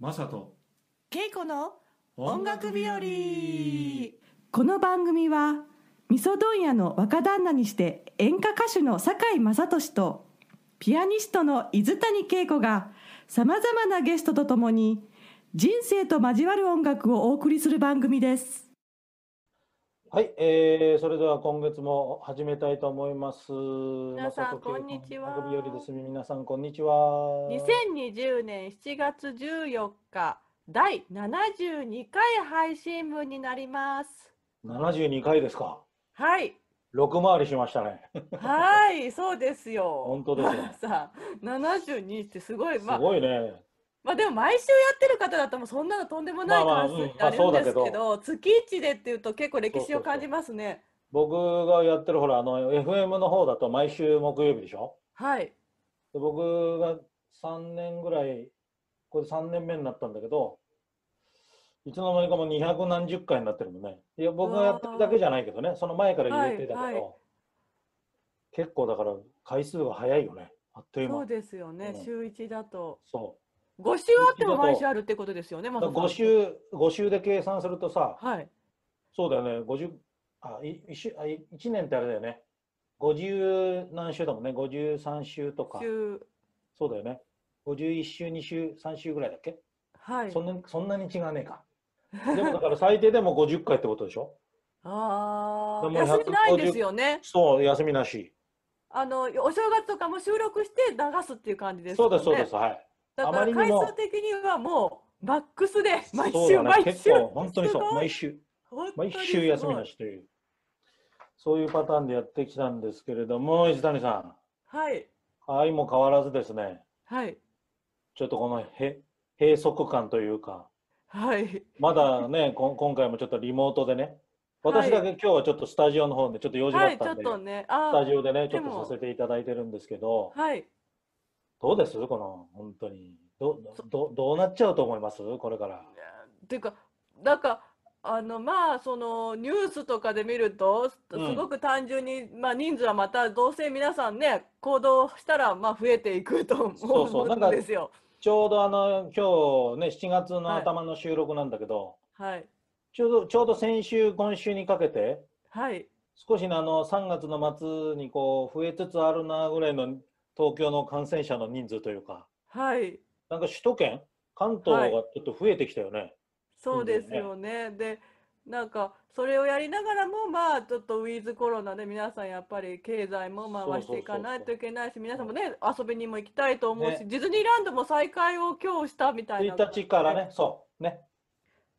マサと稽古の音楽日和。この番組は味噌問屋の若旦那にして演歌歌手の堺雅俊とピアニストの伊豆谷恵子がさまざまなゲストとともに人生と交わる音楽をお送りする番組ですはい、えー、それでは今月も始めたいと思います。皆さんこんにちは日和です。皆さんこんにちは。2020年7月14日第72回配信分になります。72回ですか。はい、6回りしましたね。はい、そうですよ。本当ですよ さあ、72ってすごい、すまあ、ごいね。まあでも毎週やってる方だともうそんなのとんでもないまあまあ関数にうんなるんですけど、月一でっていうと結構歴史を感じますね。僕がやってるほら、あの、FM の方だと毎週木曜日でしょ？はい、で僕が3年ぐらい、これ3年目になったんだけど、いつの間にかもう200何十回になってるもんね。いや、僕がやってるだけじゃないけどね、その前から入れてたけど、はいはい結構だから回数が早いよね。あっという間そう。ですよねう。ん週一だと。そう。5週あっても毎週あるってことですよね、まだから5週、5週で計算するとさ、はい。そうだよね、50、あ、い一週あい1年ってあれだよね。50何週だもんね、53週とか。週、そうだよね。51週、2週、3週ぐらいだっけ、はい。そんなにそんなに違わねえか。でもだから最低でも50回ってことでしょ？ああ、休みないんです150よね。そう、休みなし。あの、お正月とかも収録して流すっていう感じですよね。そうです、そうです、はい。だからあまりにも回数的にはもうマックスで毎そうだね、週毎週。本当にそう、毎週。毎週休みなすしという、そういうパターンでやってきたんですけれども、石谷さん。はい。相も変わらずですね、はい。ちょっとこのへ閉塞感というか、はい。まだね、こん今回もちょっとリモートでね、私だけ今日はちょっとスタジオの方でちょっと用事がはい、ちょあったんで、っとね。スタあジオでね、ちょっとさせていただいてるんですけど、はい。どうです？この、本当に。どどどうなっちゃうと思います？これから。っていうか、なんか、あの、まあ、その、ニュースとかで見ると、すうんごく単純に、まあ、人数はまた、どうせ皆さんね、行動したら、まあ、増えていくと思そうんですよ。ちょうどあの、今日ね、7月の頭の収録なんだけど、はい。ちょうど、ちょうど先週、今週にかけて、はい。少しねあの3月の末にこう増えつつあるなぐらいの東京の感染者の人数というか、はい。なんか首都圏、関東がちょっと増えてきたよね。そうですよね。で、なんか、それをやりながらも、まあ、ちょっとウィズコロナで皆さんやっぱり経済も回していかないといけないし、皆さんもね、遊びにも行きたいと思うし、ねディズニーランドも再開を今日したみたいな。1日からね、そう、ね。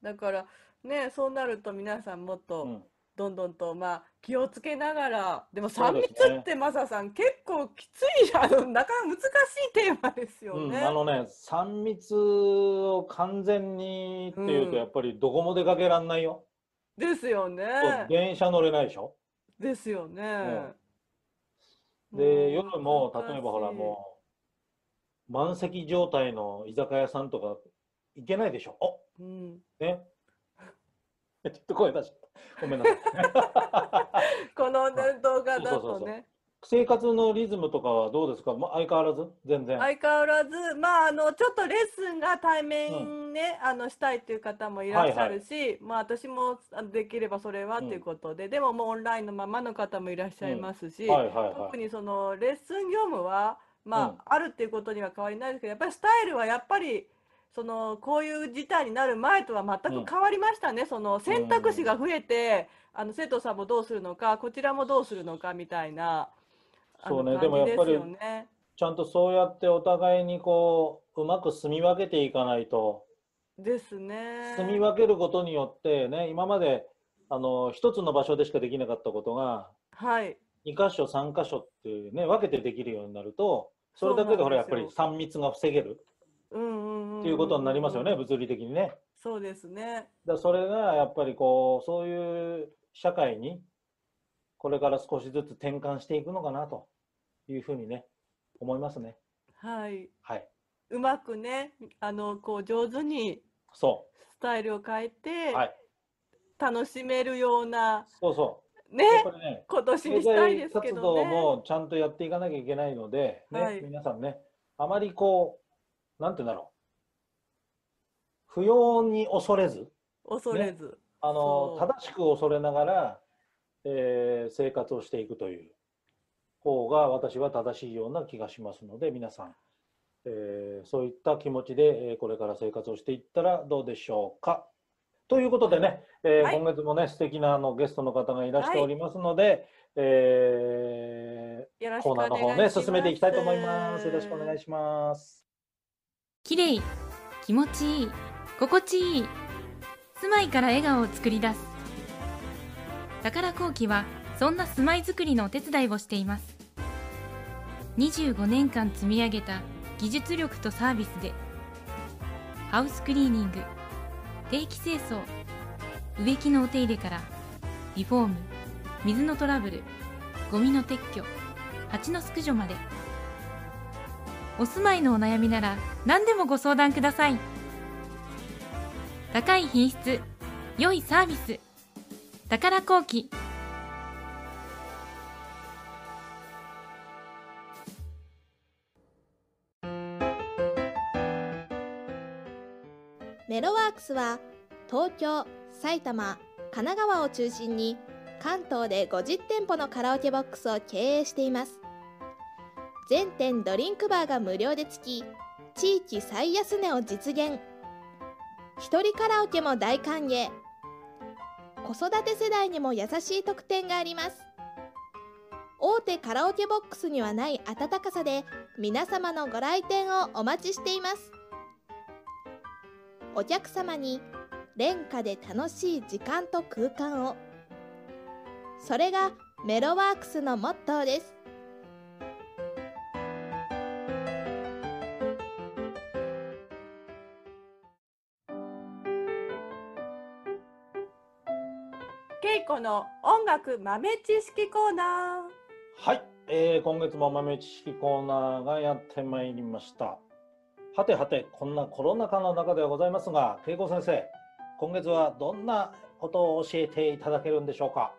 だから、ね、そうなると皆さんもっうと、ん、どんどんと、まあ、気をつけながら、でも3そうですね密ってマサさん、結構きつい、あの、なかなか難しいテーマですようん、ね。あのね、3密を完全にっていうと、うんやっぱりどこも出かけらんないよ。ですよね。電車乗れないでしょ？ですよね。で、夜も、難例えばほらもう、満席状態の居酒屋さんとか行けないでしょ？おうん、ね？ちょっと声出しちゃった。ごめんなさい。このね動画だとね、生活のリズムとかはどうですか、ま、相変わらず？全然。相変わらず、まあ、あの、ちょっとレッスンが対面ね、あの、したいっていう方もいらっしゃるし、まあ、私もあできればそれはうんっていうことで、でももうオンラインのままの方もいらっしゃいますし、はいはいはい。特。にそのレッスン業務は、まあ、うん。あるっていうことには変わりないですけど、やっぱりスタイルはやっぱり、そのこういう事態になる前とは全うんく変わりましたね、その選択肢が増えて、あの生徒さんもどうするのか、こちらもどうするのかみたいな、そうね感でもやっぱり。ちゃんとそうやってお互いにこう、うまく住み分けていかないと、ですね。住み分けることによってね、今まであの一つの場所でしかできなかったことがはい。2箇所3箇所っていうね分けてできるようになるとそれだけでほらやっぱり3密が防げるうんうんうん。っていうことになりますよね。物理的にね。そうですね。だそれがやっぱりこうそういう社会にこれから少しずつ転換していくのかなというふうにね思いますね。はい。はい。うまくね、あの、こう上手にそスタイルを変えてう。はい。楽しめるようなそうそう。ね、ね今年経にしたいですけどね。動もちゃんとやっていかなきゃいけないので、ねはい皆さんねあまりこうなんて言うんだろう不要に恐れず恐れず。あの正しく恐れながら、えー生活をしていくという方が私は正しいような気がしますので皆さん、えーそういった気持ちで、えーこれから生活をしていったらどうでしょうか。ということでね、えーはい今月もね素敵なあのゲストの方がいらしておりますので、えーよろしくコーナーの。方ね進めていきたいと思います。よろしくお願いします。綺麗気持ちいい心地いい住まいから笑顔を作り出す。宝工機はそんな住まいづくりのお手伝いをしています。25年間積み上げた技術力とサービスでハウスクリーニング定期清掃植木のお手入れからリフォーム水のトラブルゴミの撤去蜂の駆除まで。お住まいのお悩みなら何でもご相談ください。高い品質良いサービス宝工機。メロワークスは東京、埼玉、神奈川を中心に関東で50店舗のカラオケボックスを経営しています。全店ドリンクバーが無料でつき地域最安値を実現。一人カラオケも大歓迎。子育て世代にも優しい特典があります。大手カラオケボックスにはない温かさで皆様のご来店をお待ちしています。お客様に廉価で楽しい時間と空間を。それがメロワークスのモットーです。けいこの音楽豆知識コーナー。はい、えー今月も豆知識コーナーがやってまいりました。はてはて、こんなコロナ禍の中ではございますが、恵子先生、今月はどんなことを教えていただけるんでしょうか？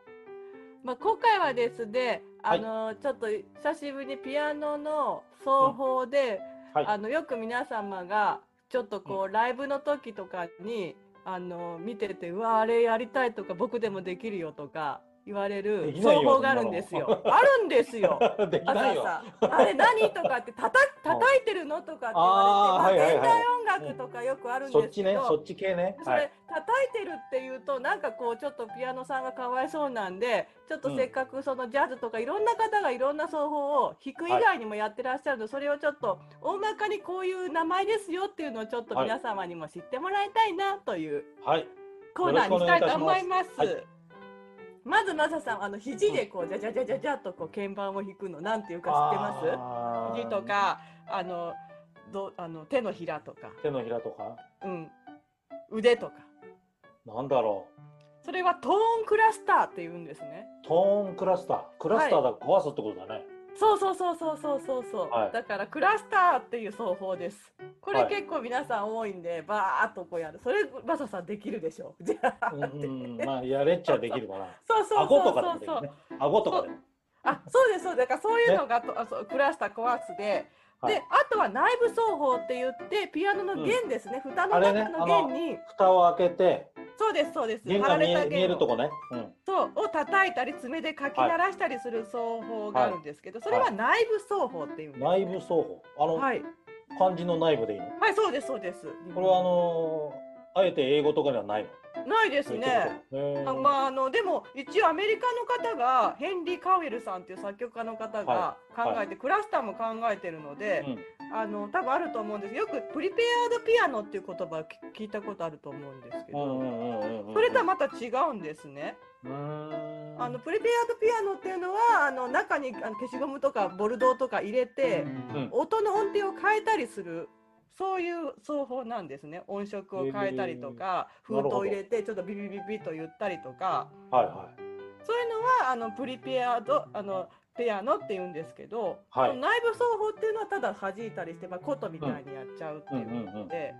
まあ、今回はですね、はいあのちょっと久しぶりにピアノの奏法で、はい、あのよく皆様がちょっとこう、ライブの時とかにあの見ててうわあれやりたいとか僕でもできるよとか言われでるきないよ奏法があるんですよあるんですよ。できないよ。朝さあれ何とかってたた叩いてるのとかって言われて、現代音楽とかよくあるんですけど、そっちね、そっち系ね。それはい。叩いてるっていうとなんかこうちょっとピアノさんがかわいそうなんでちょっとせっかくそのジャズとかいろんな方がいろんな奏法を弾く以外にもやってらっしゃるので、それをちょっと大まかにこういう名前ですよっていうのをちょっと皆様にも知ってもらいたいなというはい。コーナーにしたいと思います。まずマサさんあの肘でこうじゃじゃじゃじゃじゃっとこう鍵盤を弾くのなんていうか知ってます？肘と。かあのどあの手のひらとか、手のひらとか？うん、腕とかなんだろそれはトーンクラスターって言うんですね。う。トーンクラスター。クラスターだ、壊すってことだね。そうそうそうそうそうそうそう、はいだからクラスターっていう奏法です。これはい結構皆さん多いんで、バーっとこうやる。それマサさんできるでしょ。じゃあ、うんうん、まあ、やれっちゃできるかな。そうそうそうそうそうかでもできる。ね。顎とかでも。あ、そうですそうです。だからそういうのがと、あそうクラスター壊すで。はいで、あとは内部奏法って言って、ピアノの弦ですね。蓋のあれね中の弦に、蓋を開けて、そうですそうです。弦が見え見えるとこね。うん。そうを叩いたり爪で書き鳴らしたりする奏法があるんですけど、それは内部奏法っていうんです、内部奏法。あの、はい漢字の内部でいいの？はいそうですそうです。これはあのーあえて英語とかではないの？ないですね。あまああのでも一応アメリカの方がヘンリー・カウエルさんっていう作曲家の方が考はい。えて、クラスターも考えてるので、あの多分あると思うんです。よくプリペアードピアノっていう言葉を聞聞いたことあると思うんですけど、うんうんうんうんうんそれとはまた違うんですね。あのプリペアードピアノっていうのはあの中にあの消しゴムとかボルドーとか入れて、うん。音の音程を変えたりするそういう奏法なんですね。音色を変えたりとか、へー。封筒を入れてちょっとビビビビと言ったりとか。はいはい。そういうのはあのプリペアードあのペアノって言うんですけど、はい。内部奏法っていうのはただ弾いたりして、まあ、琴みたいにやっちゃうっていううんうんうんことで。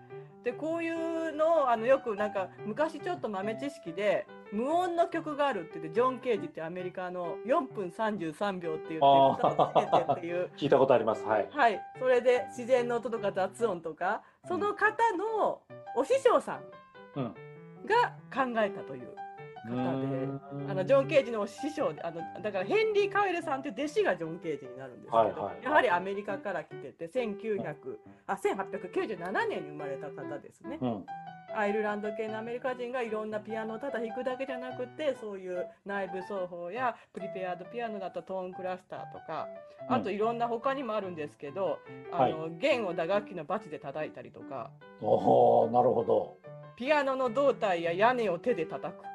でこういうのをあのよくなんか昔ちょっと豆知識で無音の曲があるって言ってジョン・ケージってアメリカの4分33秒って言ってあー歌をつけてっていう聞いたことあります。はい。はい、それで自然の音とか雑音とかその方のお師匠さんうん。が考えたというう方で。あのジョン・ケージの師匠であのだからヘンリー・カウエルさんという弟子がジョン・ケージになるんですけど、はいはいやはりアメリカから来てて1900あ1897年に生まれた方ですね。うん。アイルランド系のアメリカ人がいろんなピアノをただ弾くだけじゃなくてそういう内部奏法やプリペアードピアノだとトーンクラスターとかあといろんな他にもあるんですけど、あの弦を打楽器のバチで叩いたりとかおおなるほど。ピアノの胴体や屋根を手で叩く。あ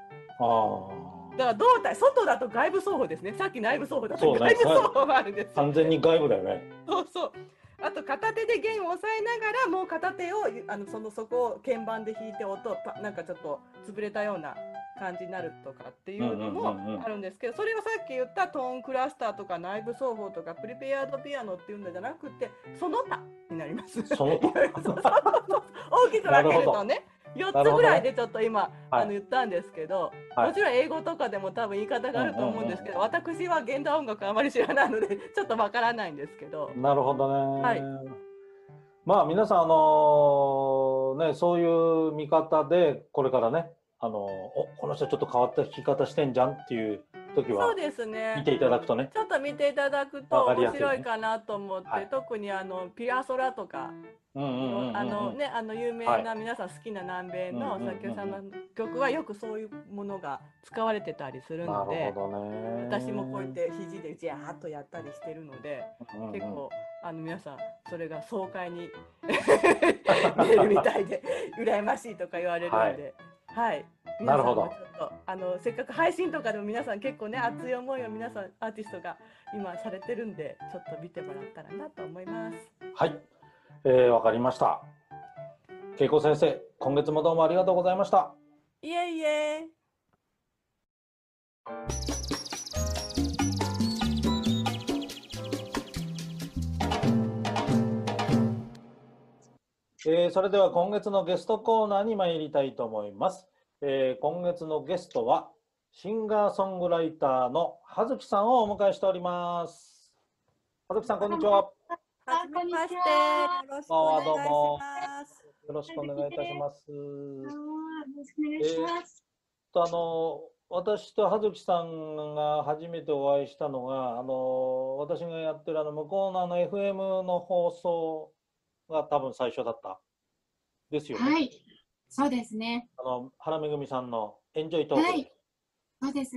だから胴体外だと外部奏法ですね。さっき内部奏法だと外部奏法があるんです。あよ完全に外部だよね。そうそう。あと片手で弦を押さえながらもう片手をあのそのそこを鍵盤で弾いて音をパなんかちょっと潰れたような感じになるとかっていうのもあるんですけどそれをさっき言ったトーンクラスターとか内部奏法とかプリペアードピアノっていうんじゃなくてその他になります。その他。大きく分けるとね4つぐらいでちょっと今、はいあの言ったんですけど、はいもちろん英語とかでも多分言い方があると思うんですけど、私は現代音楽あまり知らないので ちょっとわからないんですけど。なるほどね。はいまあ皆さん、あのね、そういう見方でこれからね、あのおこの人ちょっと変わった弾き方してんじゃんっていう時はそうですね見ていただくとね。ちょっと見ていただくと面白いかなと思って、はい特にあのピアソラとか、あのねあの有名はな皆さん好きな南米のうんうんうんうん作曲家さんの曲はよくそういうものが使われてたりするなので。私もこうやって肘でジャーッとやったりしてるのでうんうん結構あの皆さんそれが爽快に出るみたいで羨ましいとか言われるので。はい皆さんなるほどあのせっかく配信とかでも皆さん結構ね熱い思いを皆さんアーティストが今されてるんでちょっと見てもらったらなと思います。はい、えー、わかりました。恵子先生、今月もどうもありがとうございました。いえいえ。えーそれでは今月のゲストコーナーに参りたいと思います。えー今月のゲストはシンガーソングライターの葉月さんをお迎えしております。葉月さんこんにちは。はじめまして。よろしくどうもお願いします。よろしくお願いいたします。よろしくお願いします。とあの私と葉月さんが初めてお会いしたのがあの私がやってるあの向こうのあの FM の放送が多分最初だったですよね。はい、そうですね。あの原めぐみさんのエンジョイトークで、はいそうです。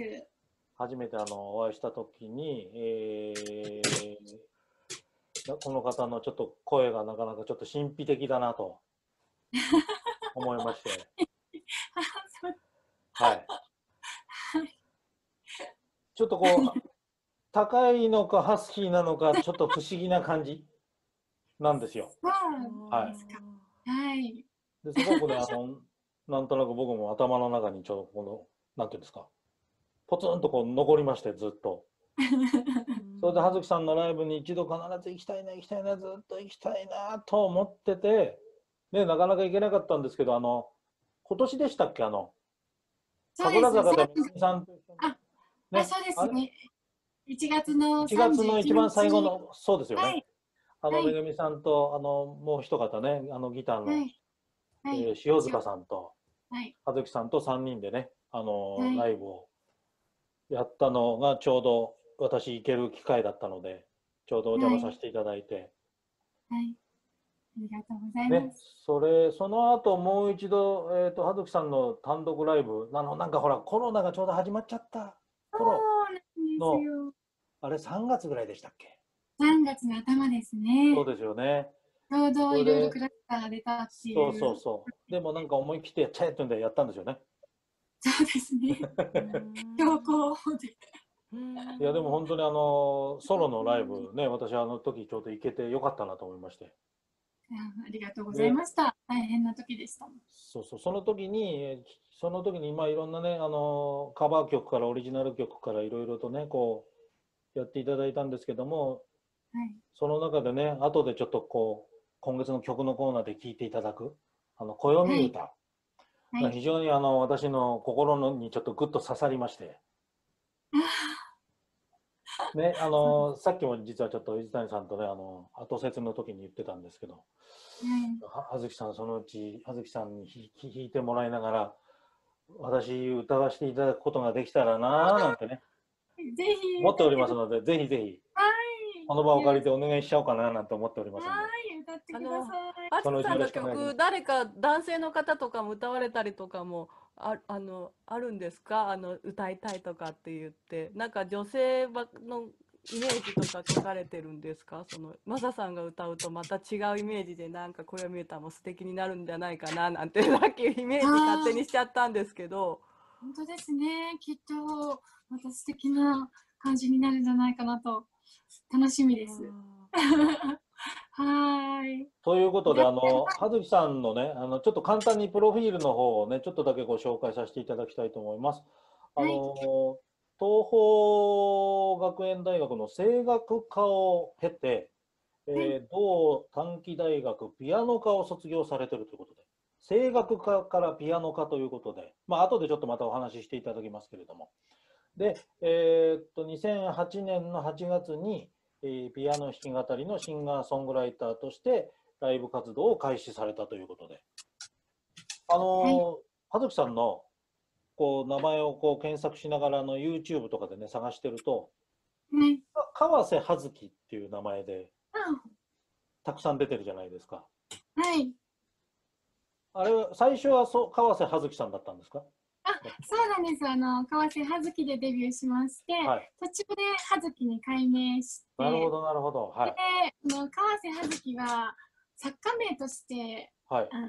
初めてあのお会いしたときに、えーこの方のちょっと声がなかなかちょっと神秘的だなと思いまして、はい。ちょっとこう、高いのかハスキーなのか、ちょっと不思議な感じなんですよ。はい。はい。ですごくね、あの、なんとなく僕も頭の中にちょっとこの、なんていうんですか、ポツンとこう残りまして、ずっと。それで葉月さんのライブに一度必ず行きたいな、行きたいな、ずっと行きたいなと思ってて、ね、なかなか行けなかったんですけど、あの、今年でしたっけ、あの。桜坂でみさんと一緒にああ、そうですね。1月の1月の一番最後31の、そうですよね。はいあの、はいめぐみさんと、あの、もう一方ね、あの、ギターの。えー塩塚さんと、はい。葉月さんと3人でね、あの、はいライブをやったのがちょうど私行ける機会だったので、ちょうどお邪魔させていただいて、はい。ありがとうございねます。、それ、その後もう一度、えっ、と、葉月さんの単独ライブ、あの、なんかほら、コロナがちょうど始まっちゃった頃、なんですよ。あれ3月ぐらいでしたっけ？3月の頭ですね。そうですよね。ちょうどいろいろクラスターが出たっていう。そうそうそう。でもなんか思い切ってやっちゃえってんでやったんですよね。そうですね。強行で。いやでも本当にあのソロのライブね、私あの時ちょうど行けてよかったなと思いまして。ありがとうございました。大変な時でした。そうそう、その時に、えーその時にまあいろんなね、あのカバー曲からオリジナル曲からいろいろとね、こうやっていただいたんですけども、はい。その中でね、後でちょっとこう、今月の曲のコーナーで聴いていただく、あの、暦歌。はい。が非常にあの、私の心のにちょっとグッと刺さりまして、ね、あの、さっきも実はちょっと水谷さんとね、あの、後説の時に言ってたんですけど、は葉月さん、そのうち、葉月さんに弾弾いてもらいながら、私、歌わせていただくことができたらなぁなんてね、ぜひ。思っておりますので、ぜひぜひ、はい。この場を借りてお願いしちゃおうかななんて思っておりますので。はい、歌ってください。あつさんの曲、誰か男性の方とかも歌われたりとかもああのあるんですか？あの歌いたいとかって言って、なんか女性ばのイメージとか書かれてるんですか？そのマサさんが歌うとまた違うイメージでなんか暦歌も素敵になるんじゃないかななんて さっきイメージ勝手にしちゃったんですけど。本当ですね。きっと、また素敵な感じになるんじゃないかなと、楽しみです。はーい。ということで、あの、葉月さんのね、あの、ちょっと簡単にプロフィールの方をね、ちょっとだけご紹介させていただきたいと思います。あの、東邦学園大学の声楽科を経て、えー同短期大学ピアノ科を卒業されてるということで、声楽科からピアノ科ということで、まあ、後でちょっとまたお話ししていただきますけれども。で、えーっと、2008年の8月に、えーピアノ弾き語りのシンガーソングライターとしてライブ活動を開始されたということで。あのー葉月さんのこう名前をこう検索しながらあの YouTube とかでね探してると、はい。か川瀬葉月っていう名前であたくさん出てるじゃないですか。はい。あれは最初はそう川瀬葉月さんだったんですか？そうなんです。あの、川瀬葉月でデビューしまして、はい。途中で葉月に改名して、なるほど、なるほど。はい。で、あの川瀬葉月は作家名として、はい。あの、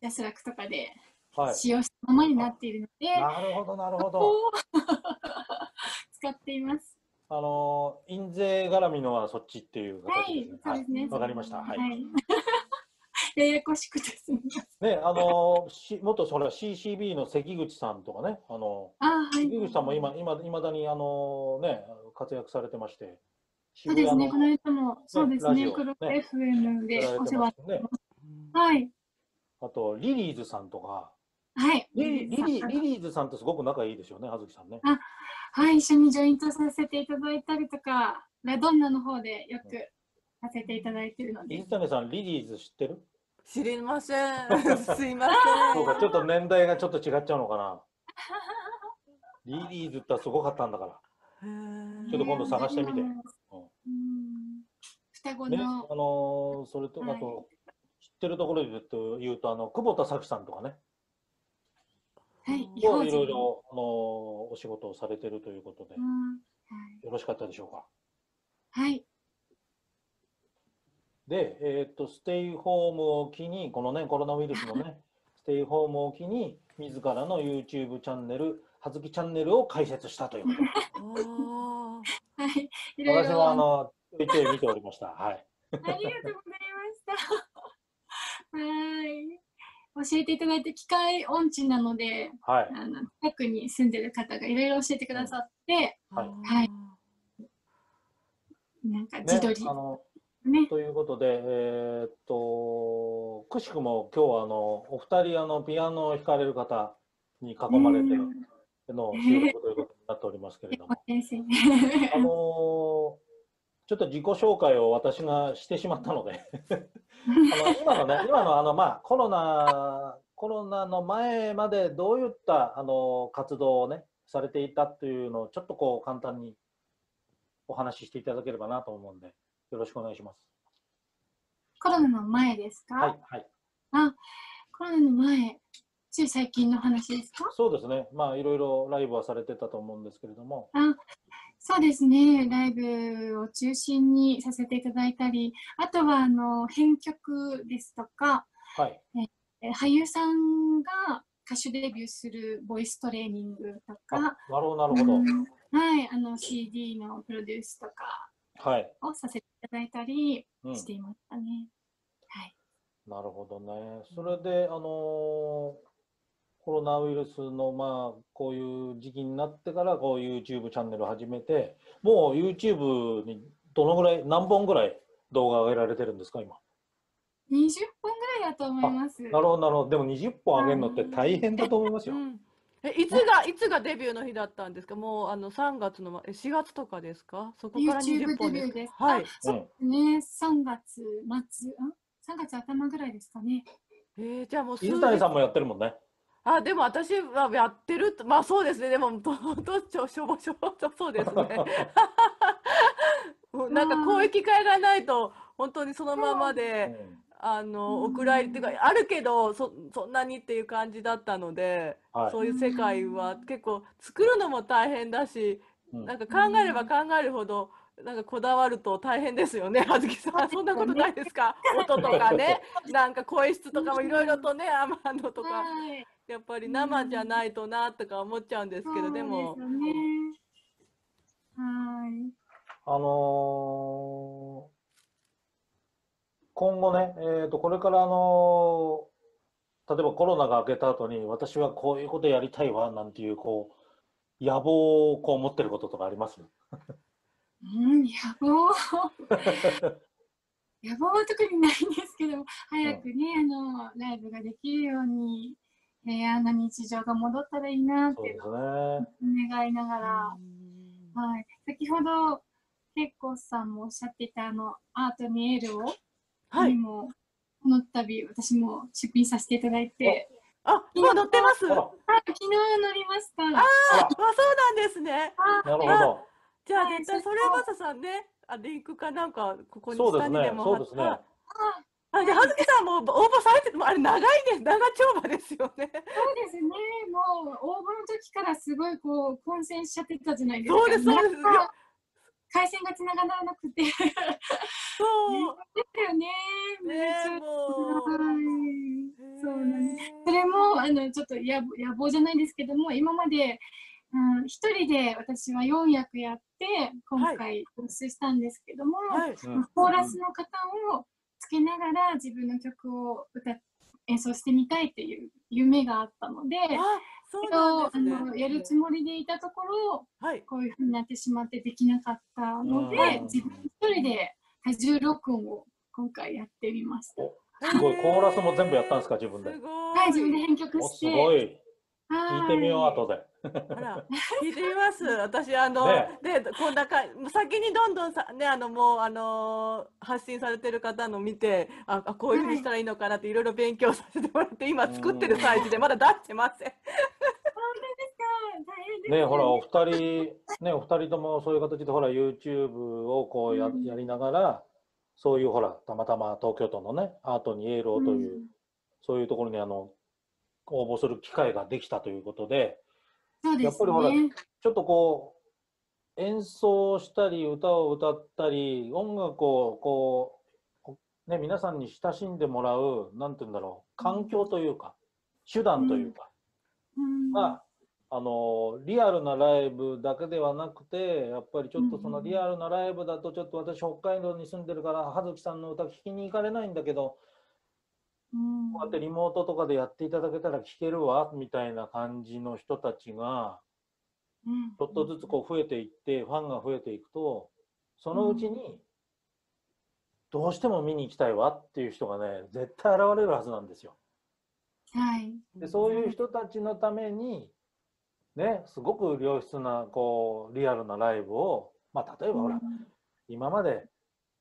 ジャスラックとかではい。使用したままになっているので、なるほど、なるほど。使っています。あのー、印税絡みのはそっちっていうはい形ですね。、そうですね。わかりました。はい。はい。ややこしくてすみません。ね、あのー、し元それは CCB の関口さんとかね、あのあはい。関口さんも今、今、いまだにあのね、活躍されてまして、そうですね。このの間も、そうですね。黒ね FM でお世話てますね。はい。あと、リリーズさんとか、はい。リリリリリリーズさんとすごく仲いいですよね、葉月さんね。はい、一緒にジョイントさせていただいたりとか、ラドンナの方でよくさせていただいているので水。谷さん、リリーズ知ってる？知りません。すいまそうか、せん。ちょっと年代がちょっと違っちゃうのかな。リリーズってすごかったんだから。ちょっと今度探してみて。うん双子ね、あの、それと、はい。あと、知ってるところで言うと、言うとあの、久保田早紀さんとかね、はい、いろいろ、あのーお仕事をされてるということで。う、ん。はい。よろしかったでしょうか。はい、で、えーっと、ステイホームを機に、このね、コロナウイルスのね、ステイホームを機に、自らの YouTube チャンネル、はずきチャンネルを開設したということで。あはい、いろい私はあろ。の、ちょいちょい見ておりました。はい。ありがとうございました。はい。教えていただいて、機械音痴なので、はい。あの近くに住んでる方がいろいろ教えてくださって、ーはいはいなんか自撮りね、あの、ね。ということで、えーっと、くしくも今日はあの、お二人あの、ピアノを弾かれる方に囲まれてうんの収録ということになっておりますけれども、先生。あのーちょっと自己紹介を私がしてしまったので あの今のね、今のあの、まあ、コロナ、コロナの前までどういったあの活動をね、されていたというのをちょっとこう簡単にお話ししていただければなと思うんで、よろしくお願いします。コロナの前ですか、はい、はい。コロナの前、つい最近の話ですか？そうですね。まあいろいろライブはされてたと思うんですけれども。あそうですね、ライブを中心にさせていただいたり、あとはあの編曲ですとか、はい。え俳優さんが歌手デビューするボイストレーニングとあなか、るほどなるほど。うんはい、あの CD のプロデュースとかはい。をさせてだいたりうん。していましたね。はい。なるほどね。それで、あのーコロナウイルスの、まあ、こういう時期になってから、こう YouTube チャンネルを始めて、もう YouTube にどのぐらい、何本ぐらい動画上げられてるんですか、今？20本ぐらいだと思います。なるほど、なるほど。でも20本上げるのって大変だと思いますよ。うんえいつがい。つがデビューの日だったんですか？もうあの3月のえ4月とかですか？そこから YouTube 20本デビューですかですかはい。あそうですね、3月末、ん ?3 月頭ぐらいですかね。えー、じゃあもう数水谷さんもやってるもんね。あでも私はやってるとまあそうですね。でもととちょしょぼしょぼとそうですね。も う なんかこういう機会がないと本当にそのままであのお蔵入りっていうかあるけどそそんなにっていう感じだったので、はい。そういう世界は結構作るのも大変だし、うん。なんか考えれば考えるほどなんかこだわると大変ですよね、あずきさん。そんなことないですか？音とかね、なんか声質とかもいろいろとね、あまのとか、はい。やっぱり生じゃないとなとか思っちゃうんですけど、でも。はい。あのー今後ね、えー、とこれから、あのー例えばコロナが明けた後に私はこういうことやりたいわなんていうこう野望をこう持ってることとかあります？うん、野望？野望は特にないんですけど、早くね、あの、ライブができるように、平安な日常が戻ったらいいなってね。願いながら、はい。先ほど、けっこさんもおっしゃっていた、あの、アートにエールを、はい。にも、この度、私も出品させていただいて、あ、もう乗ってます？あ昨日乗りました。あ、そうなんですね。なるほど。じゃあはい絶対それはまささんね、あリンクかなんかここに下にでもそうですね貼っあ、じゃあ葉月さんも応募されててもあれ長いね、長丁場ですよね。そうですね、もう応募の時からすごいこう混戦しちゃってたじゃないですか。そうですそうです回線がつながらなくて。ですそう。よね。ねもう。はい。そうなんです。それもあのちょっと野望野望じゃないですけども、今まで、うん、一人で私は4役やって、今回放出したんですけども、はい。うんコーラスの方をつけながら自分の曲を歌っ演奏してみたいっていう夢があったので、あ、そうそれをあなんですね。のやるつもりでいたところ、はい。こういうふうになってしまってできなかったので、うん自分一人で多重録音を今回やってみました。おすごい、コーラスも全部やったんですか、自分で。はい、自分で編曲して。ごい。はい聞いてみよう、後で。あら、聞いてみます。私、あの、ね。で、こんなか、先にどんどんさ、ね、あの、もう、あのー発信されてる方の見て、あ、あこういうふうにしたらいいのかなって、い。ろいろ勉強させてもらって、今作ってる最中で、まだ出してません。大変ですね。ほら、お二人、ね、お二人ともそういう形で、ほら、YouTube をこうやうん。やりながら、そういうほら、たまたま東京都のね、アートにエールをという、うん。そういうところにあの応募する機会ができたということで、そうですやっぱりほらね。ちょっとこう、演奏したり、歌を歌ったり、音楽をこう、ね、皆さんに親しんでもらう、なんて言うんだろう、環境というか、手段というか、うん。まあ、あの、リアルなライブだけではなくて、やっぱりちょっとそのうん。リアルなライブだと、ちょっと私、北海道に住んでるから、葉月さんの歌聞きに行かれないんだけど、うんこうやってリモートとかでやっていただけたら聞けるわ、みたいな感じの人たちが、うんちょっとずつこう増えていって、ファンが増えていくと、そのうちに、どうしても見に行きたいわっていう人がね、絶対現れるはずなんですよ。はい。で、そういう人たちのために、ね、すごく良質な、こう、リアルなライブを、まあ、例えばほら、今まで、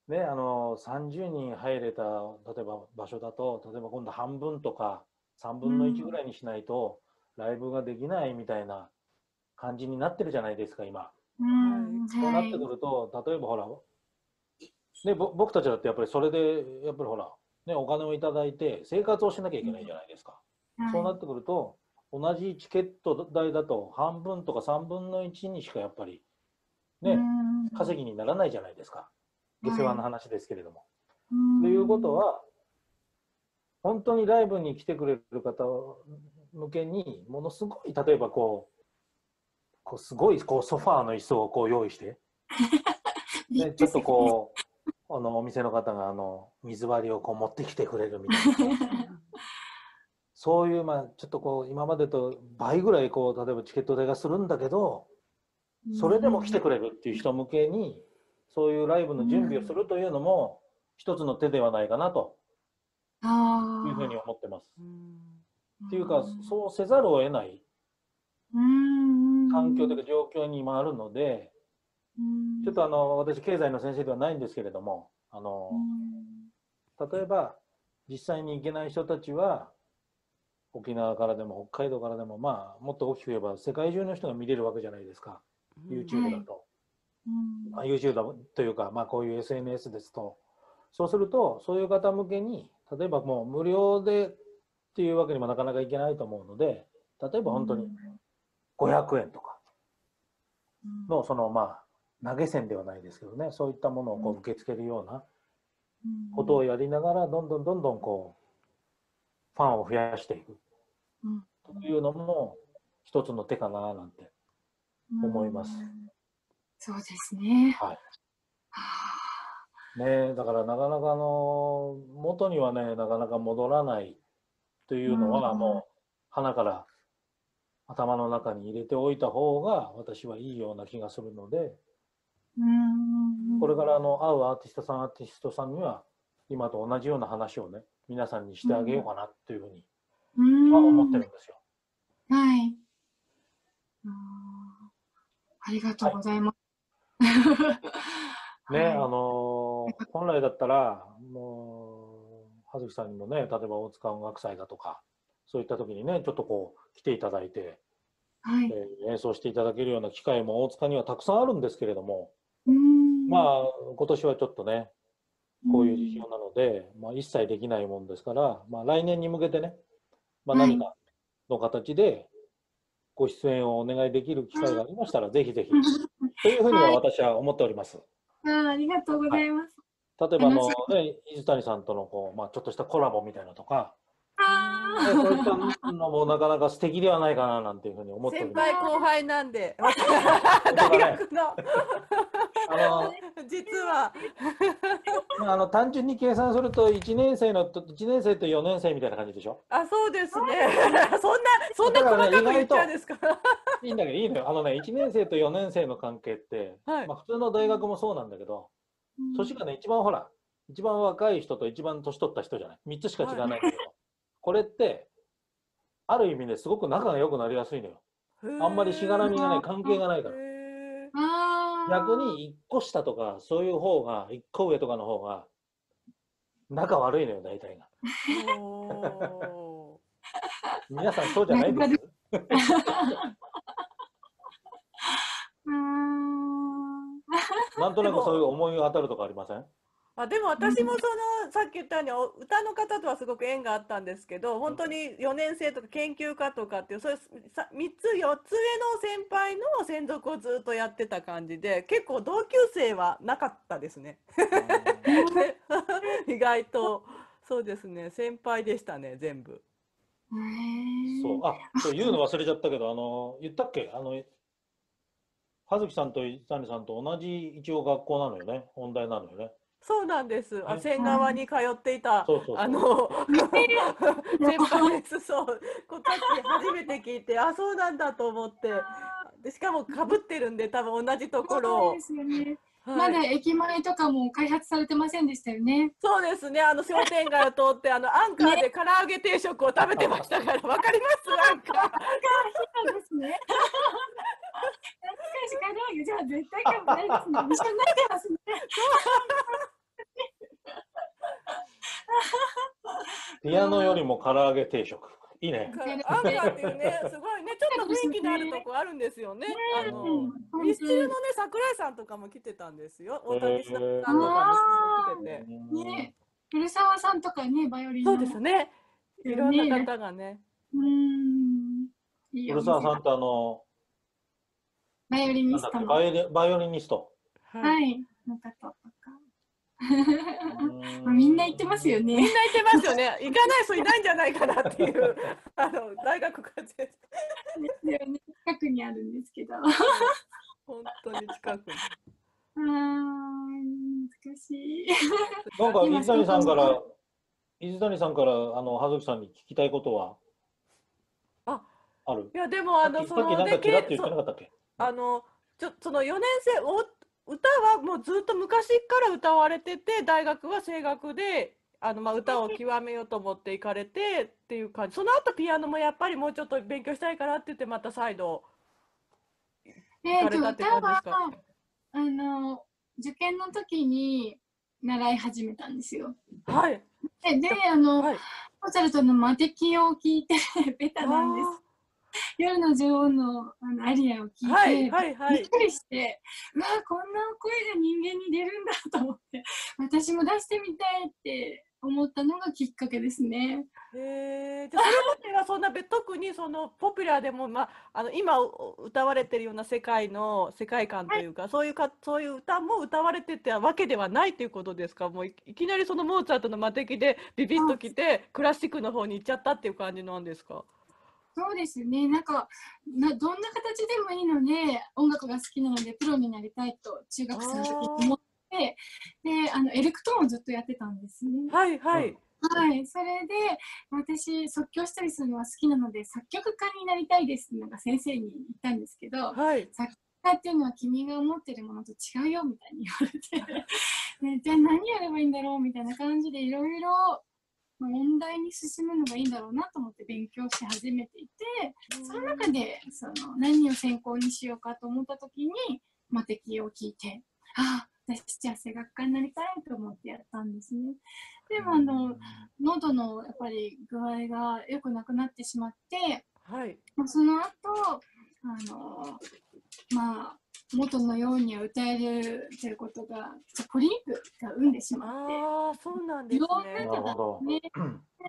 ね、あの、30人入れた、例えば場所だと、例えば今度半分とか、3分の1ぐらいにしないと、ライブができないみたいな感じになってるじゃないですか、今。うんそうなってくると、例えばほら、ね、ぼ僕たちだってやっぱりそれで、やっぱりほら、ね、お金をいただいて生活をしなきゃいけないじゃないですか。そうなってくると、同じチケット代だと半分とか3分の1にしかやっぱりね、稼ぎにならないじゃないですか。下世話の話ですけれども。ということは、本当にライブに来てくれる方向けに、ものすごい、例えばこう、こうすごいこうソファーの椅子をこう用意して、で ちょっとこう、あのお店の方があの水割りをこう持ってきてくれるみたいな。そういう、まあ、ちょっとこう、今までと倍ぐらい、こう、例えばチケット代がするんだけど、それでも来てくれるっていう人向けに、そういうライブの準備をするというのも、一つの手ではないかなというふうに思ってます。っていうか、そうせざるを得ない環境というか状況に今あるので、ちょっとあの、私、経済の先生ではないんですけれども、あの、例えば、実際に行けない人たちは、沖縄からでも北海道からでも、まあ、もっと大きく言えば、世界中の人が見れるわけじゃないですか、YouTube だと。まあ、YouTube だというか、まあ、こういう SNS ですと。そうすると、そういう方向けに、例えばもう無料でっていうわけにもなかなかいけないと思うので、例えば本当に500円とかの、そのまあ、投げ銭ではないですけどね、そういったものをこう受け付けるようなことをやりながら、どんどんどんどんこう、ファンを増やしていく。というのも一つの手かななんて思います。そうですね。はい。ねだからなかなかあの元にはねなかなか戻らないというのはもう鼻から頭の中に入れておいた方が私はいいような気がするのでこれからあの会うアーティストさんアーティストさんには今と同じような話をね皆さんにしてあげようかなというふうに、まあ、思ってるんですよ。はい。ありがとうございます。ね、あのー、本来だったら、もう、葉月さんにもね、例えば大塚音楽祭だとか、そういった時にね、ちょっとこう、来ていただいて、はい、えー、演奏していただけるような機会も大塚にはたくさんあるんですけれども、まあ、今年はちょっとね、こういう事情なので、まあ、一切できないもんですから、まあ、来年に向けてね、まあ、何かの形でご出演をお願いできる機会がありましたら、ぜひぜひ、というふうには私は思っております。あありがとうございます。はい、例えばあの、ね、水谷さんとのこう、まあ、ちょっとしたコラボみたいなとか、のもなかなか素敵ではないかななんていうふうに思って。先輩後輩なんで、大学の。あの 実は。まあ、あの単純に計算すると1年生の1年生と4年生みたいな感じでしょ？あそうですね。そんなそんな細かく言っちゃうんですか、いいんだけどいいのよ。あのね1年生と4年生の関係って、はい。まあ、普通の大学もそうなんだけど、年がね一番ほら一番若い人と一番年取った人じゃない？3つしか違わないんだけど、これってある意味ねすごく仲が良くなりやすいのよ。あんまりしがらみがない関係がないから。逆に1個下とかそういう方が1個上とかの方が仲悪いのよ大体が。皆さんそうじゃないです？なんとなくそういう思いが当たるとかありません？あでも私もそのさっき言ったように歌の方とはすごく縁があったんですけど本当に4年生とか研究家とかっていうそういう3つ4つ上の先輩の専属をずっとやってた感じで結構同級生はなかったですね。意外と。そうですね。先輩でしたね全部。そう。あそう言うの忘れちゃったけどあの言ったっけ？あの葉月さんと伊谷さんと同じ一応学校なのよね。音大なのよねそうなんです。あ、仙川に通っていた、そうそうそうあの、先輩です。そう、こさっき初めて聞いて、あ、そうなんだと思って。で、しかも被ってるんで、多分同じところを。ですよね。はいまだ駅前とかも開発されてませんでしたよね。そうですね。あの商店街を通って、あの アンカーで唐揚げ定食を食べてましたから、わかります？アンカー。そうですね。懐かしい唐揚げじゃあ絶対今日ないですね。一緒になってますね。ピアノよりも唐揚げ定食いいねアンカーっていうね、すごいね、ちょっと雰囲気のあるとこあるんですよね。あの、ミスチルのね、桜井さんとかも来てたんですよ。大竹さんとかも来てて。ね、古澤さんとかね、バイオリンそうのですね。いろんな方がね。う古店澤さんってあの、バイオリニストの。バイオリニスト。は。はいい。の方とか。みんな言ってますよね。みんな言ってますよね。行かない人いないんじゃないかなっていう、あの、大学から全ですよね近くにあるんですけど。あ本当に近くに。ー難しい。なんか今水谷さんから水谷さんから、あの、葉月さんに聞きたいことは？あある？いや、でも、あの、その、でんかちらっとけそ言ってなかったっけ？あの、ちょ、その4年生、お、歌はもうずっと昔から歌われてて、大学は声楽で、あの、まあ、歌を極めようと思って行かれてっていう感じ。その後ピアノもやっぱりもうちょっと勉強したいからって言って、また再度。行かれたって歌感じですか？はあの受験の時に習い始めたんですよ。はい。でであの、はい。モーツァルトの魔敵を聞いてベタなんです。夜の女王のあのアリアを聞いて、はい、はい、はいびっ。くりして、うわこんな声が人間に出るんだと思って、私も出してみたいって思ったのがきっかけですね。へえ、じゃあそれまではそんなべ特にそのポピュラーでもまああの今お歌われてるような世界の世界観というか、そういうかそういう歌も歌われてたわけではないということですか？もういいきなりそのモーツァルトの魔敵でビビッときてクラシックの方に行っちゃったっていう感じなんですか？そうですね、なんかなどんな形でもいいので、音楽が好きなのでプロになりたいと中学生の時に思って、であのエレクトーンをずっとやってたんですね。はいはい。はい、それで私即興したりするのは好きなので作曲家になりたいですってなんか先生に言ったんですけど、はい。作曲家っていうのは君が思ってるものと違うよみたいに言われて、ね、じゃあ何やればいいんだろうみたいな感じでいろいろ問題に進むのがいいんだろうなと思って勉強し始めていてその中でその何を専攻にしようかと思った時に魔敵を聞いてああ私じゃあ声楽家になりたいと思ってやったんですね。でもあの喉のやっぱり具合が良くなくなってしまってはい。まあその後あのまあ元のようには歌えるということがポリープが生んでしまって。ああそうなんですいろんね。ね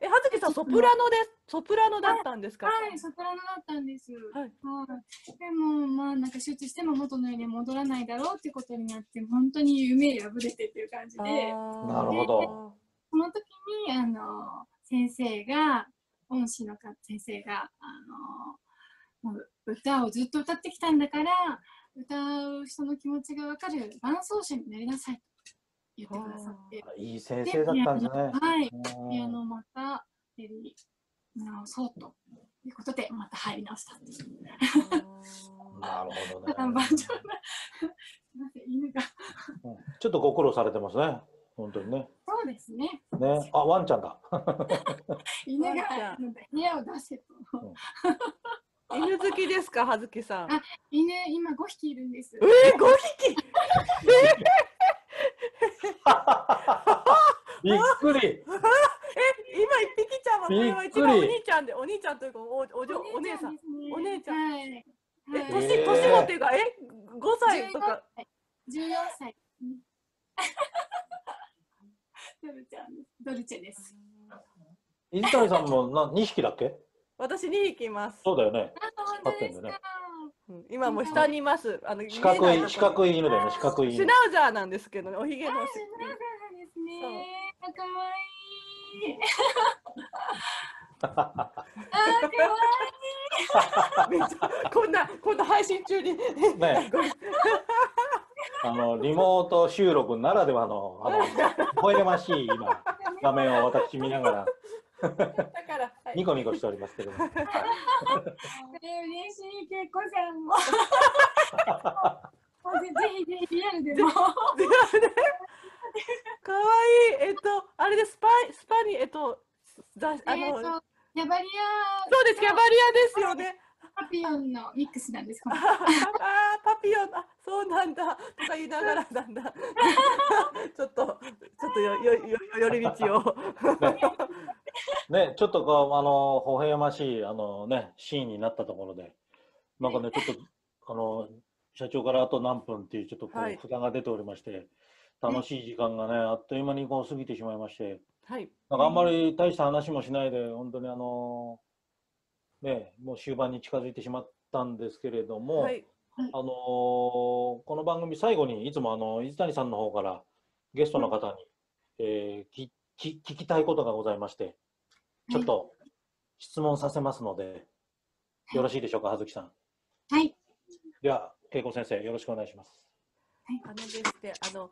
え葉月さんソプラノでソプラノだったんですか？はいソプラノだったんです、はい。はい、でもまあなんか手術しても元のように戻らないだろうってことになって本当に夢破れてっていう感じで。なるほど。その時にあの先生が恩師のか先生があの歌をずっと歌ってきたんだから歌う人の気持ちが分かる伴奏者になりなさいと言ってくださっていい先生だったんですね。はいうんピアノをまたやり直そうということでまた入り直したんです。なるほどただね。犬がうんちょっとご苦労されてますね。本当にね。そうですねね。あ、ワンちゃんだ。犬が部屋を出せと犬好きですか葉月さん。あ犬今5匹いるんです。えー、五匹。びっくり。え、今一匹ちゃんはこれは一番お兄ちゃんで、お兄ちゃんというかおお嬢お姉さん。お姉ちゃんはい。え、はい年えー年もっていうかえ、五歳とか。14歳。うん ドルちゃんです。ドルチェです。水谷さんもな2匹だっけ？私二匹います。そうだよね。あ、本当ですか。うん今も下にいます。あの四角い、四角い。い犬だよね。四角い犬シュナ。ウザーなんですけどね、おひげのあ、そうなんですね。あ、かわいい。あ、かわめっちゃこんなこんな配信中に。ね。あのリモート収録ならではのあの微笑ましい今画面を私見ながらだから、はいニコニコしておりますけども。嬉しい、けいこさんも。ぜぜひぜひリアルでも。かわいい。えっと、あれでスパイ、スパに、えっと、だあえの、っと、ヤバリア。そうです、キャバリアですよね。パピオンのミックスなんです。これああ、パピオン、あ、そうなんだ。とか言いながらなんだ。ちょっと、ちょっとよ、よ、よ、寄り道を。ね、ちょっとこうあの微笑ましいあのねシーンになったところで、なんかねちょっとあの社長からあと何分っていうちょっとこはいう札が出ておりまして、楽しい時間がねあっという間にこう過ぎてしまいまして、はい。なんかあんまり大した話もしないで本当にあのね、もう終盤に近づいてしまったんですけれども、はい。あのーこの番組最後にいつもあの水谷さんの方からゲストの方に、えーきき聞きたいことがございまして、ちょっと質問させますので、よろしいでしょうか、葉月さん。はい。では、恵子先生、よろしくお願いします。あのですね、あの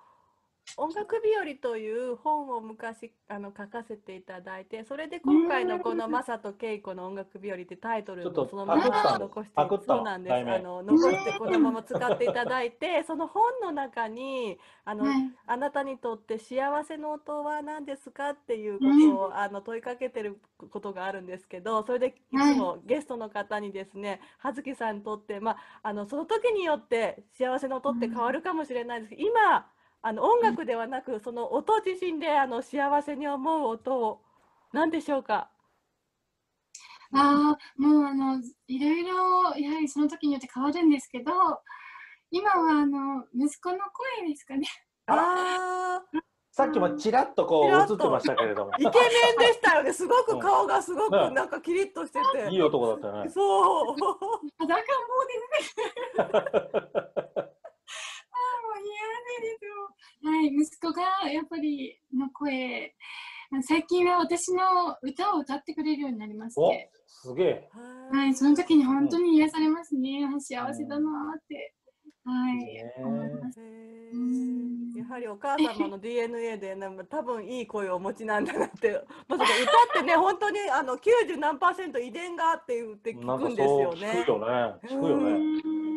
音楽日和という本を昔あの書かせていただいて、それで今回のこのマサとケイコの音楽日和ってタイトルちょっともそのまま残してそうなんです。あの残してこのまま使っていただいて、その本の中にあの、はい。あなたにとって幸せの音は何ですかっていうことを、あの問いかけてることがあるんですけど、それでいつもゲストの方にですね、葉月さんにとって、まあ、あのその時によって幸せの音って変わるかもしれないです。けど、今あの音楽ではなく、その音自身であの幸せに思う音を何でしょうか？ああ、もうあの、いろいろ、やはりその時によって変わるんですけど、今はあの、息子の声ですかね。ああ、さっきもちらっとこう映ってましたけれども、イケメンでしたよね。すごく顔がすごくねなんかキリッとしてて。いい男だったよね。そう。裸もですね。嫌ですよ。はい、息子がやっぱりの声、最近は私の歌を歌ってくれるようになりましおて、すげえ。はい、その時に本当に癒されますね。あ幸せだなーって、はいね、思います。やはりお母様の DNA でなんか多分いい声をお持ちなんだなって、まさか歌ってね 本当にあの90何パーセント遺伝があって言って聞くんですそうよね聞く。よね。聞くよね。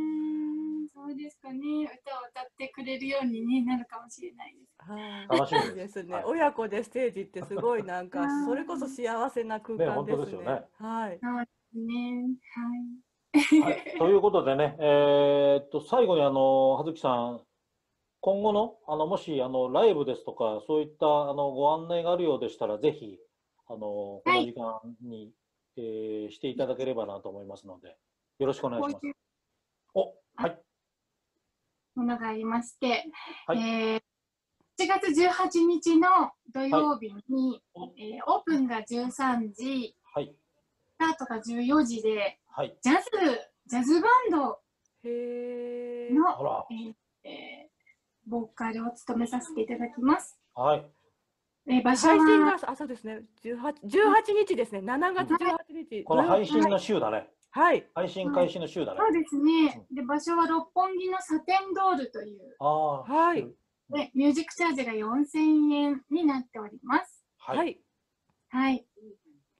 んそうですかね。歌を歌ってくれるように、ね、なるかもしれないです。はい楽しみですいいですね、はい親子でステージってすごいなんかうん それこそ幸せな空ね間ですね。本当ですよねはい。ね、はい、ということでね、えーっと最後にあの葉月さん、今後のあのもしあのライブですとかそういったあのご案内があるようでしたらぜひあのこの時間に、えーしていただければなと思いますのでよろしくお願いします。おはいものがありまして、はい。えー7月18日の土曜日に、おえーオープンが13時、はい。スタートが14時で、はい。ジャズ、ジャズバンドへえ。の、えーえーボーカルを務めさせていただきます。はい。えー場所配信はがあそうですね。18 18日ですね。7月18日。この配信の週だねはい。配信開始の週だねそうですね。で、場所は六本木のサテンドールという、ああはいでミュージックチャージが4000円になっております。はい、はい。はい。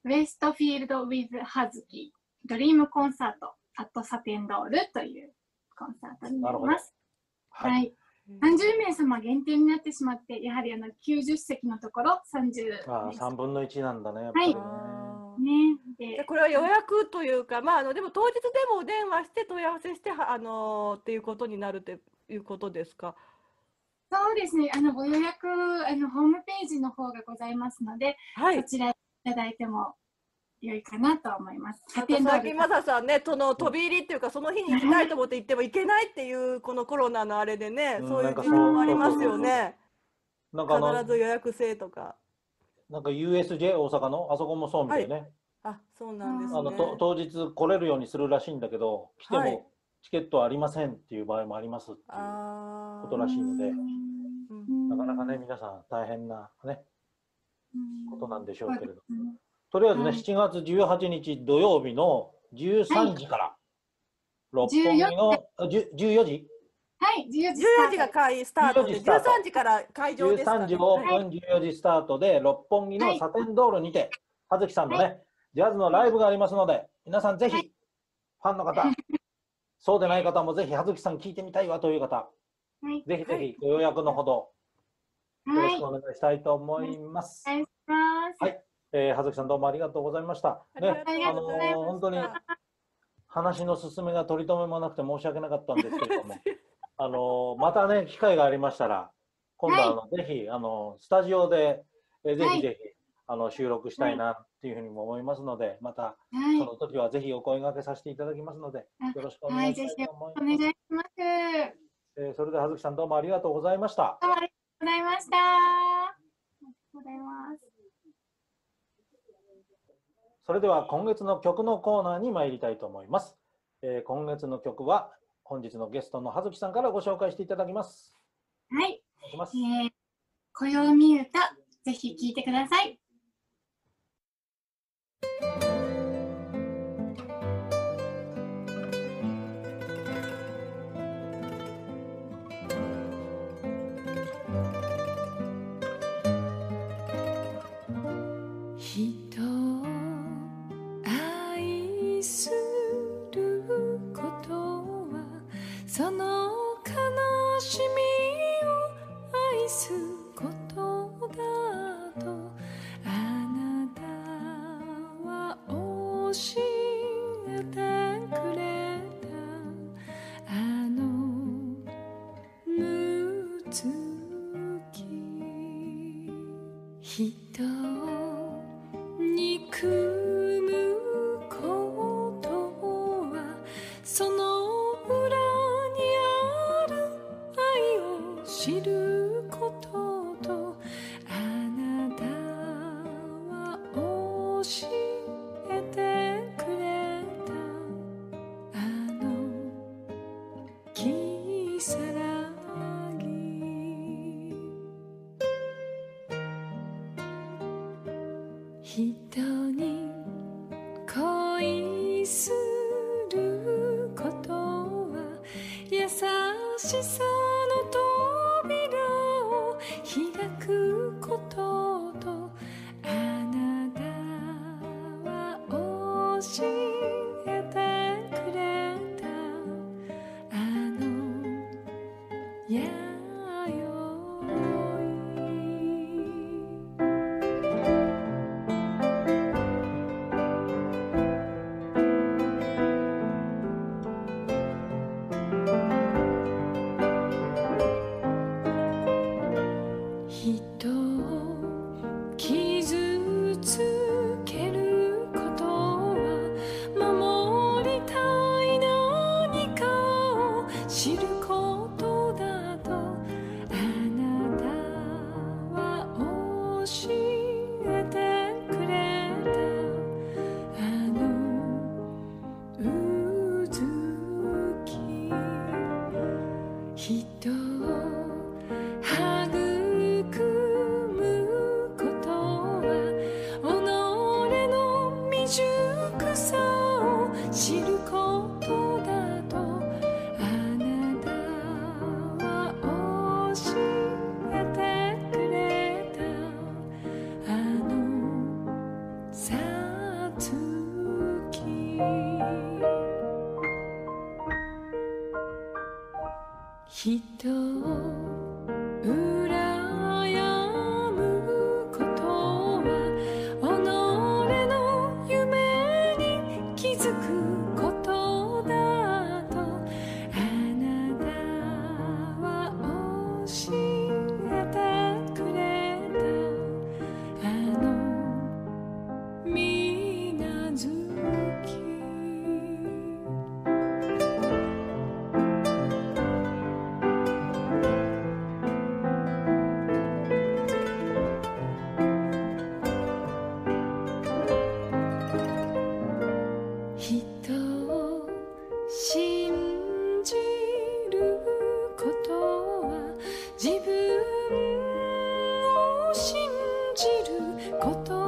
ウェストフィールド・ウィズ・ハズキドリームコンサート、アット・サテンドールというコンサートになります。はいはい。30名様限定になってしまって、やはりあの90席のところ30ああ名3分の1なんだねやっぱりね、あーね。で、でこれは予約というか、まあ、あのでも当日でもお電話して問い合わせして、はあのーっていうことになるっていうことですか？そうですね。あの、ご予約、あの、ホームページの方がございますので、はい。こちらいただいても良いかなと思います。あと最近マサさんね、その飛び入りっていうか、その日に行きたいと思って行っても行けないっていう、このコロナのあれでね、うんそういう事情もありますよね。必ず予約制とか。なんか USJ 大阪の？あそこもそうみたいね、あ、そうなんですあのね。と当日来れるようにするらしいんだけど来てはい。もチケットありませんっていう場合もありますっていうあことらしいのでうん。なかなかね皆さん大変なねことなんでしょうけれど。うん。とりあえずね、はい。7月18日土曜日の13時から、六本木のあ10 14時？はい、14時14時が開スタート。で、14時スタート。13時から会場ですか13時ね。オーはい。プン、14時スタートで、六本木はい。のサテンドールにて、葉月さんのね、はジャズのライブがありますので、皆さんぜひ、はい。ファンの方、そうでない方もぜひ、葉月さん聞いてみたいわという方、はい、ぜひぜひご予約のほど、よろはい、しくお願いしたいと思います。お願いします。はい。えー葉月さんどうもありがとうございました。ありがとうございました。あのー本当に話の進めが取り留めもなくて申し訳なかったんですけれども、あのまたね機会がありましたら今度はあの、はい、ぜひあのスタジオでえぜひぜひ、あの収録したいなっていうふうにも思いますので、またその時はぜひお声掛けさせていただきますので、よろしくお願いします。お願いします。えー、それでは葉月さんどうもありがとうございました。どうもありがとうございました。ありがとうございます。それでは今月の曲のコーナーに参りたいと思います。えー、今月の曲は本日のゲストの葉月さんからご紹介していただきます。はい。いきます。えー、暦歌、ぜひ聞いてください。その悲しみを愛すことだとあなたは教えてくれたあのむつき人こと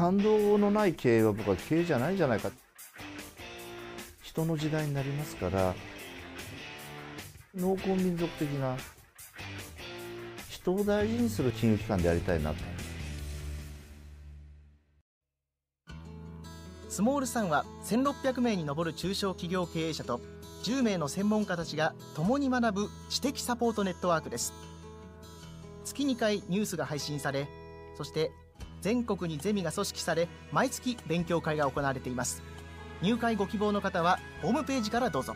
感動のない経営は僕は経営じゃないんじゃないか。人の時代になりますから農耕民族的な人を大事にする金融機関でありたいなと。スモールさんは1600名に上る中小企業経営者と10名の専門家たちが共に学ぶ知的サポートネットワークです。月2回ニュースが配信されそして全国にゼミが組織され毎月勉強会が行われています。入会ご希望の方はホームページからどうぞ。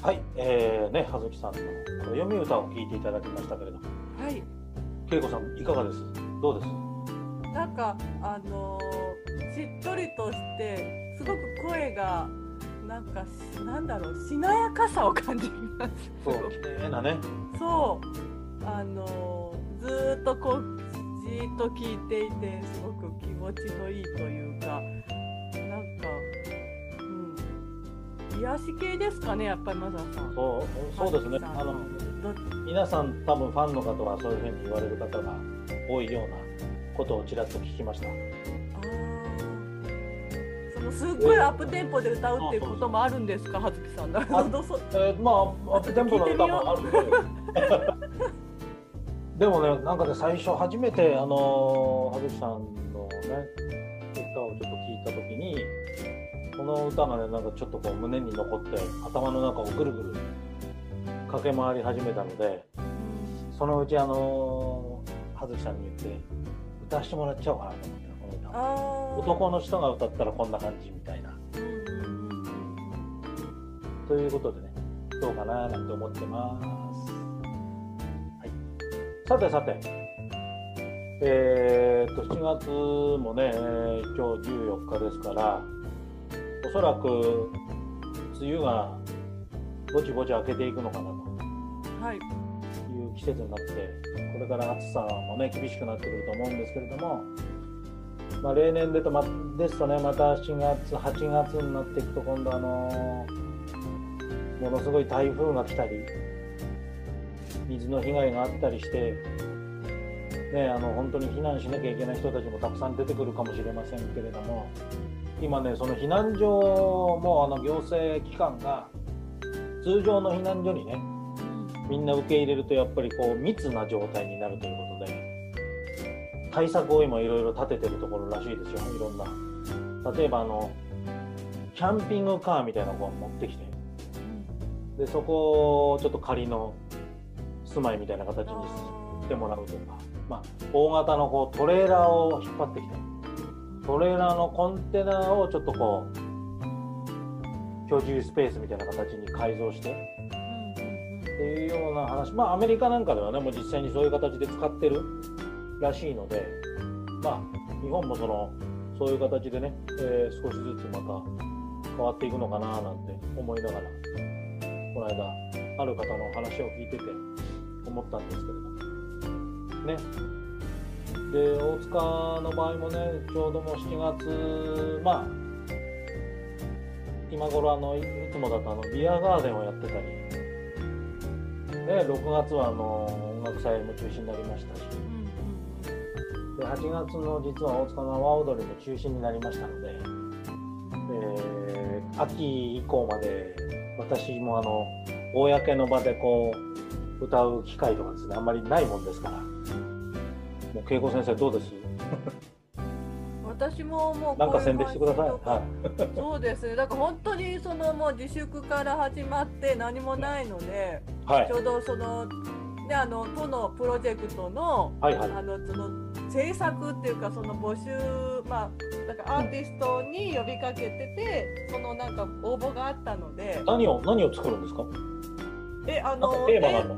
はい、えー、ね、葉月さんの読み歌を聞いていただきましたけれども、はい。恵子さんいかがです？どうです？なんかあのーしっとりとしてすごく声がなんかしなんだろうしなやかさを感じます。そう、綺麗なね。そうあのーずーっとこうじーっと聞いていてすごく気持ちのいいというかなんか、うん、癒し系ですかねやっぱりマザーさん。そう、そうですね。あのど皆さん多分ファンの方はそういうふうに言われる方が多いようなことをちらっと聞きました。そのすっごいアップテンポで歌うっていうこともあるんですか葉月さん。まあアップテンポの歌もあるんで。でもね、なんかね、最初初めて、あのー、葉月さんのね、歌をちょっと聞いたときに、この歌がね、なんかちょっとこう胸に残って、頭の中をぐるぐる駆け回り始めたので、そのうち、あのー、葉月さんに言って、歌わせてもらっちゃおうかなと思って。男の人が歌ったらこんな感じみたいな。ということでね、どうかななんて思ってます。はい、さてさて、えー、っと、7月もね、今日14日ですから、おそらく梅雨がぼちぼち明けていくのかなとはい。いう季節になって、これから暑さもね、厳しくなってくると思うんですけれども、まあ、例年でと、ま、ですとね、また7月、8月になっていくと、今度、あのものすごい台風が来たり、水の被害があったりして、ね、あの本当に避難しなきゃいけない人たちもたくさん出てくるかもしれませんけれども、今ね、その避難所もあの行政機関が通常の避難所にね、みんな受け入れるとやっぱりこう密な状態になるということで、対策を今いろいろ立ててるところらしいですよ、いろんな。例えばあの、キャンピングカーみたいなのを持ってきて、で、そこをちょっと仮の住まいみたいな形にしてもらうとか、まあ、大型のこうトレーラーを引っ張ってきて。トレーラーのコンテナをちょっとこう居住スペースみたいな形に改造して。っていうような話。まあアメリカなんかではねもう実際にそういう形で使ってるらしいのでまあ日本もそのそういう形でね、えー少しずつまた変わっていくのかななんて思いながらこの間ある方の話を聞いてて思ったんですけれども。ね。で大塚の場合もねちょうどもう7月まあ今頃あのいいつもだとあのビアガーデンをやってたり。で6月はあの音楽祭も中止になりましたし。で8月の実は大塚の阿波踊りも中止になりましたので、えー秋以降まで私もあの公の場でこう歌う機会とかですねあんまりないもんですから。もう恵子先生どうです？私ももうなんか宣伝してください、はい、そうですね。だから本当にそのもう自粛から始まって何もないので、はい。ちょうどそのねあの都のプロジェクトの、はいはい。あのその制作っていうかその募集まあなんかアーティストに呼びかけてて、そのなんか応募があったので、何を何を作るんですか？えあのテーマがあるの？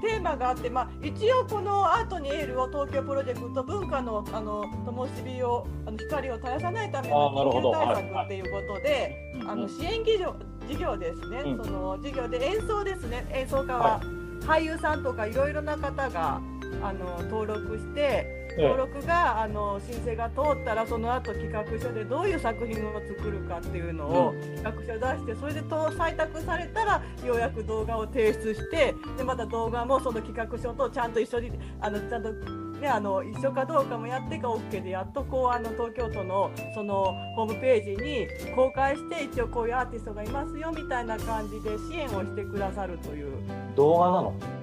テーマがあって、まあ、一応このアートにエールを東京プロジェクト文化のあの灯火をあの光を絶やさないための緊急対はい策っていうことで、あの支援事業事業ですね、うん。その事業で演奏ですね。演奏家は俳優さんとかいろいろな方があの登録して。ええ登録があの申請が通ったらその後企画書でどういう作品を作るかっていうのを企画書出してそれでと採択されたらようやく動画を提出してでまた動画もその企画書とちゃんと一緒にあのちゃんと。ね、あの一緒かどうかもやってか OK でやっとこうあの東京都のそのホームページに公開して一応こういうアーティストがいますよみたいな感じで支援をしてくださるという動画なの？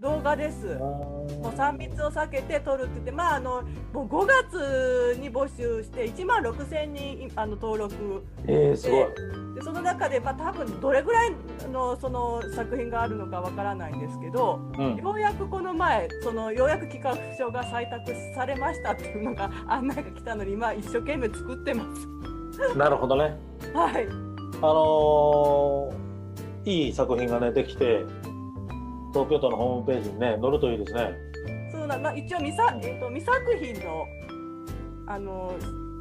動画です。もう3密を避けて撮るって言って、まあ、あのもう5月に募集して1万6000人あの登録。えー、すごい。でその中で、まあ、多分どれぐらいのその作品があるのかわからないんですけど、うん。ようやくこの前そのようやく企画書が採択されましたっていうのが 案内が来たのに今一生懸命作ってます。なるほどね。はい。あのーいい作品がねできて東京都のホームページにね載るといいですね。そうな、まあ、一応未作,、えっと未作品のあの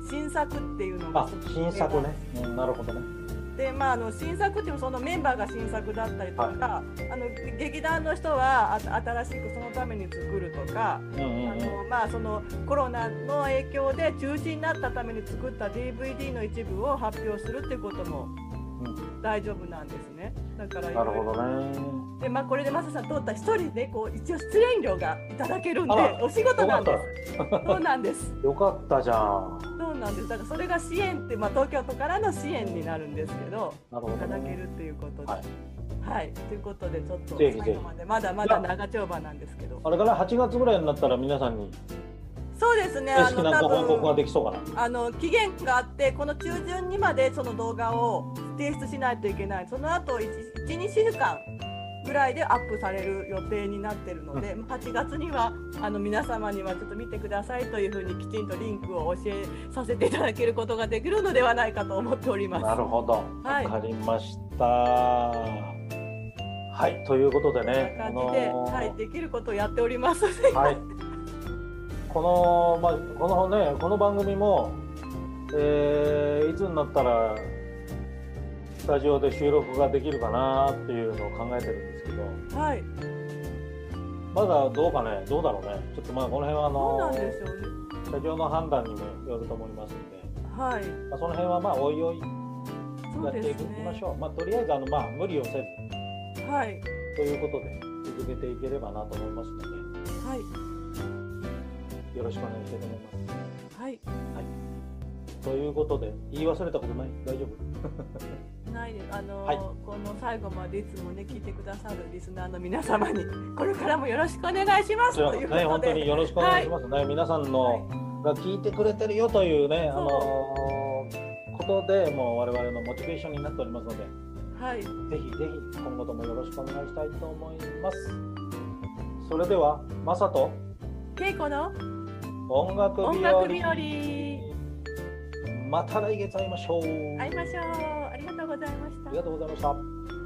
新作っていうのがあ新作ね、うん、なるほどね。でまあ、あの新作っていうそのメンバーが新作だったりとか、あの劇団の人はあ新しくそのために作るとか、あのまあ、そのコロナの影響で中止になったために作った DVD の一部を発表するってことも大丈夫なんですね。だからないるほどねで、まあ、これでマサさん通った一人でこう一応出演料がいただけるんでお仕事なんでよす。そうなんです。よかった じゃんそうなんです。だからそれが支援って、まあ、東京都からの支援になるんですけど、なるほどねいただけるっていうことで。はいはい、ということでちょっと最後までまだまだ長丁場なんですけど。あれから8月ぐらいになったら皆さんにそうですね。正式なご報告が多分あの期限があってこの中旬にまでその動画を提出しないといけない。その後1 12週間ぐらいでアップされる予定になってるので、8月にはあの皆様にはちょっと見てくださいというふうにきちんとリンクを教えさせていただけることができるのではないかと思っております。なるほどわ、はいかりましたはいということでね感じで、あのーはい、できることをやっております。はい。この、まあ、このね、この番組も、えーいつになったら、スタジオで収録ができるかなっていうのを考えてるんですけど、はい、まだどうかね、どうだろうね？ちょっとまあ、この辺は、あの、ね。スタジオの判断にもよると思いますので、はい、まあ、その辺はまあ、おいおいやっていき。ましょう。まあ、とりあえず、あの、まあ、無理をせず、はい、ということで、続けていければなと思いますので、はい、よろしくお願いしたいと思います。はい。ということで、言い忘れたことない？大丈夫？ないです。あの、はい。この最後までいつもね聞いてくださるリスナーの皆様にこれからもよろしくお願いしますということで、ね、本当によろしくお願いします。ね。皆さんのが聞いてくれてるよというね、あのーことで、もう我々のモチベーションになっておりますので、はい、ぜひぜひ今後ともよろしくお願いしたいと思います。それでは、マサと稽古の音楽日和。音楽日和また来月会いましょう。会いましょう。ありがとうございました。ありがとうございました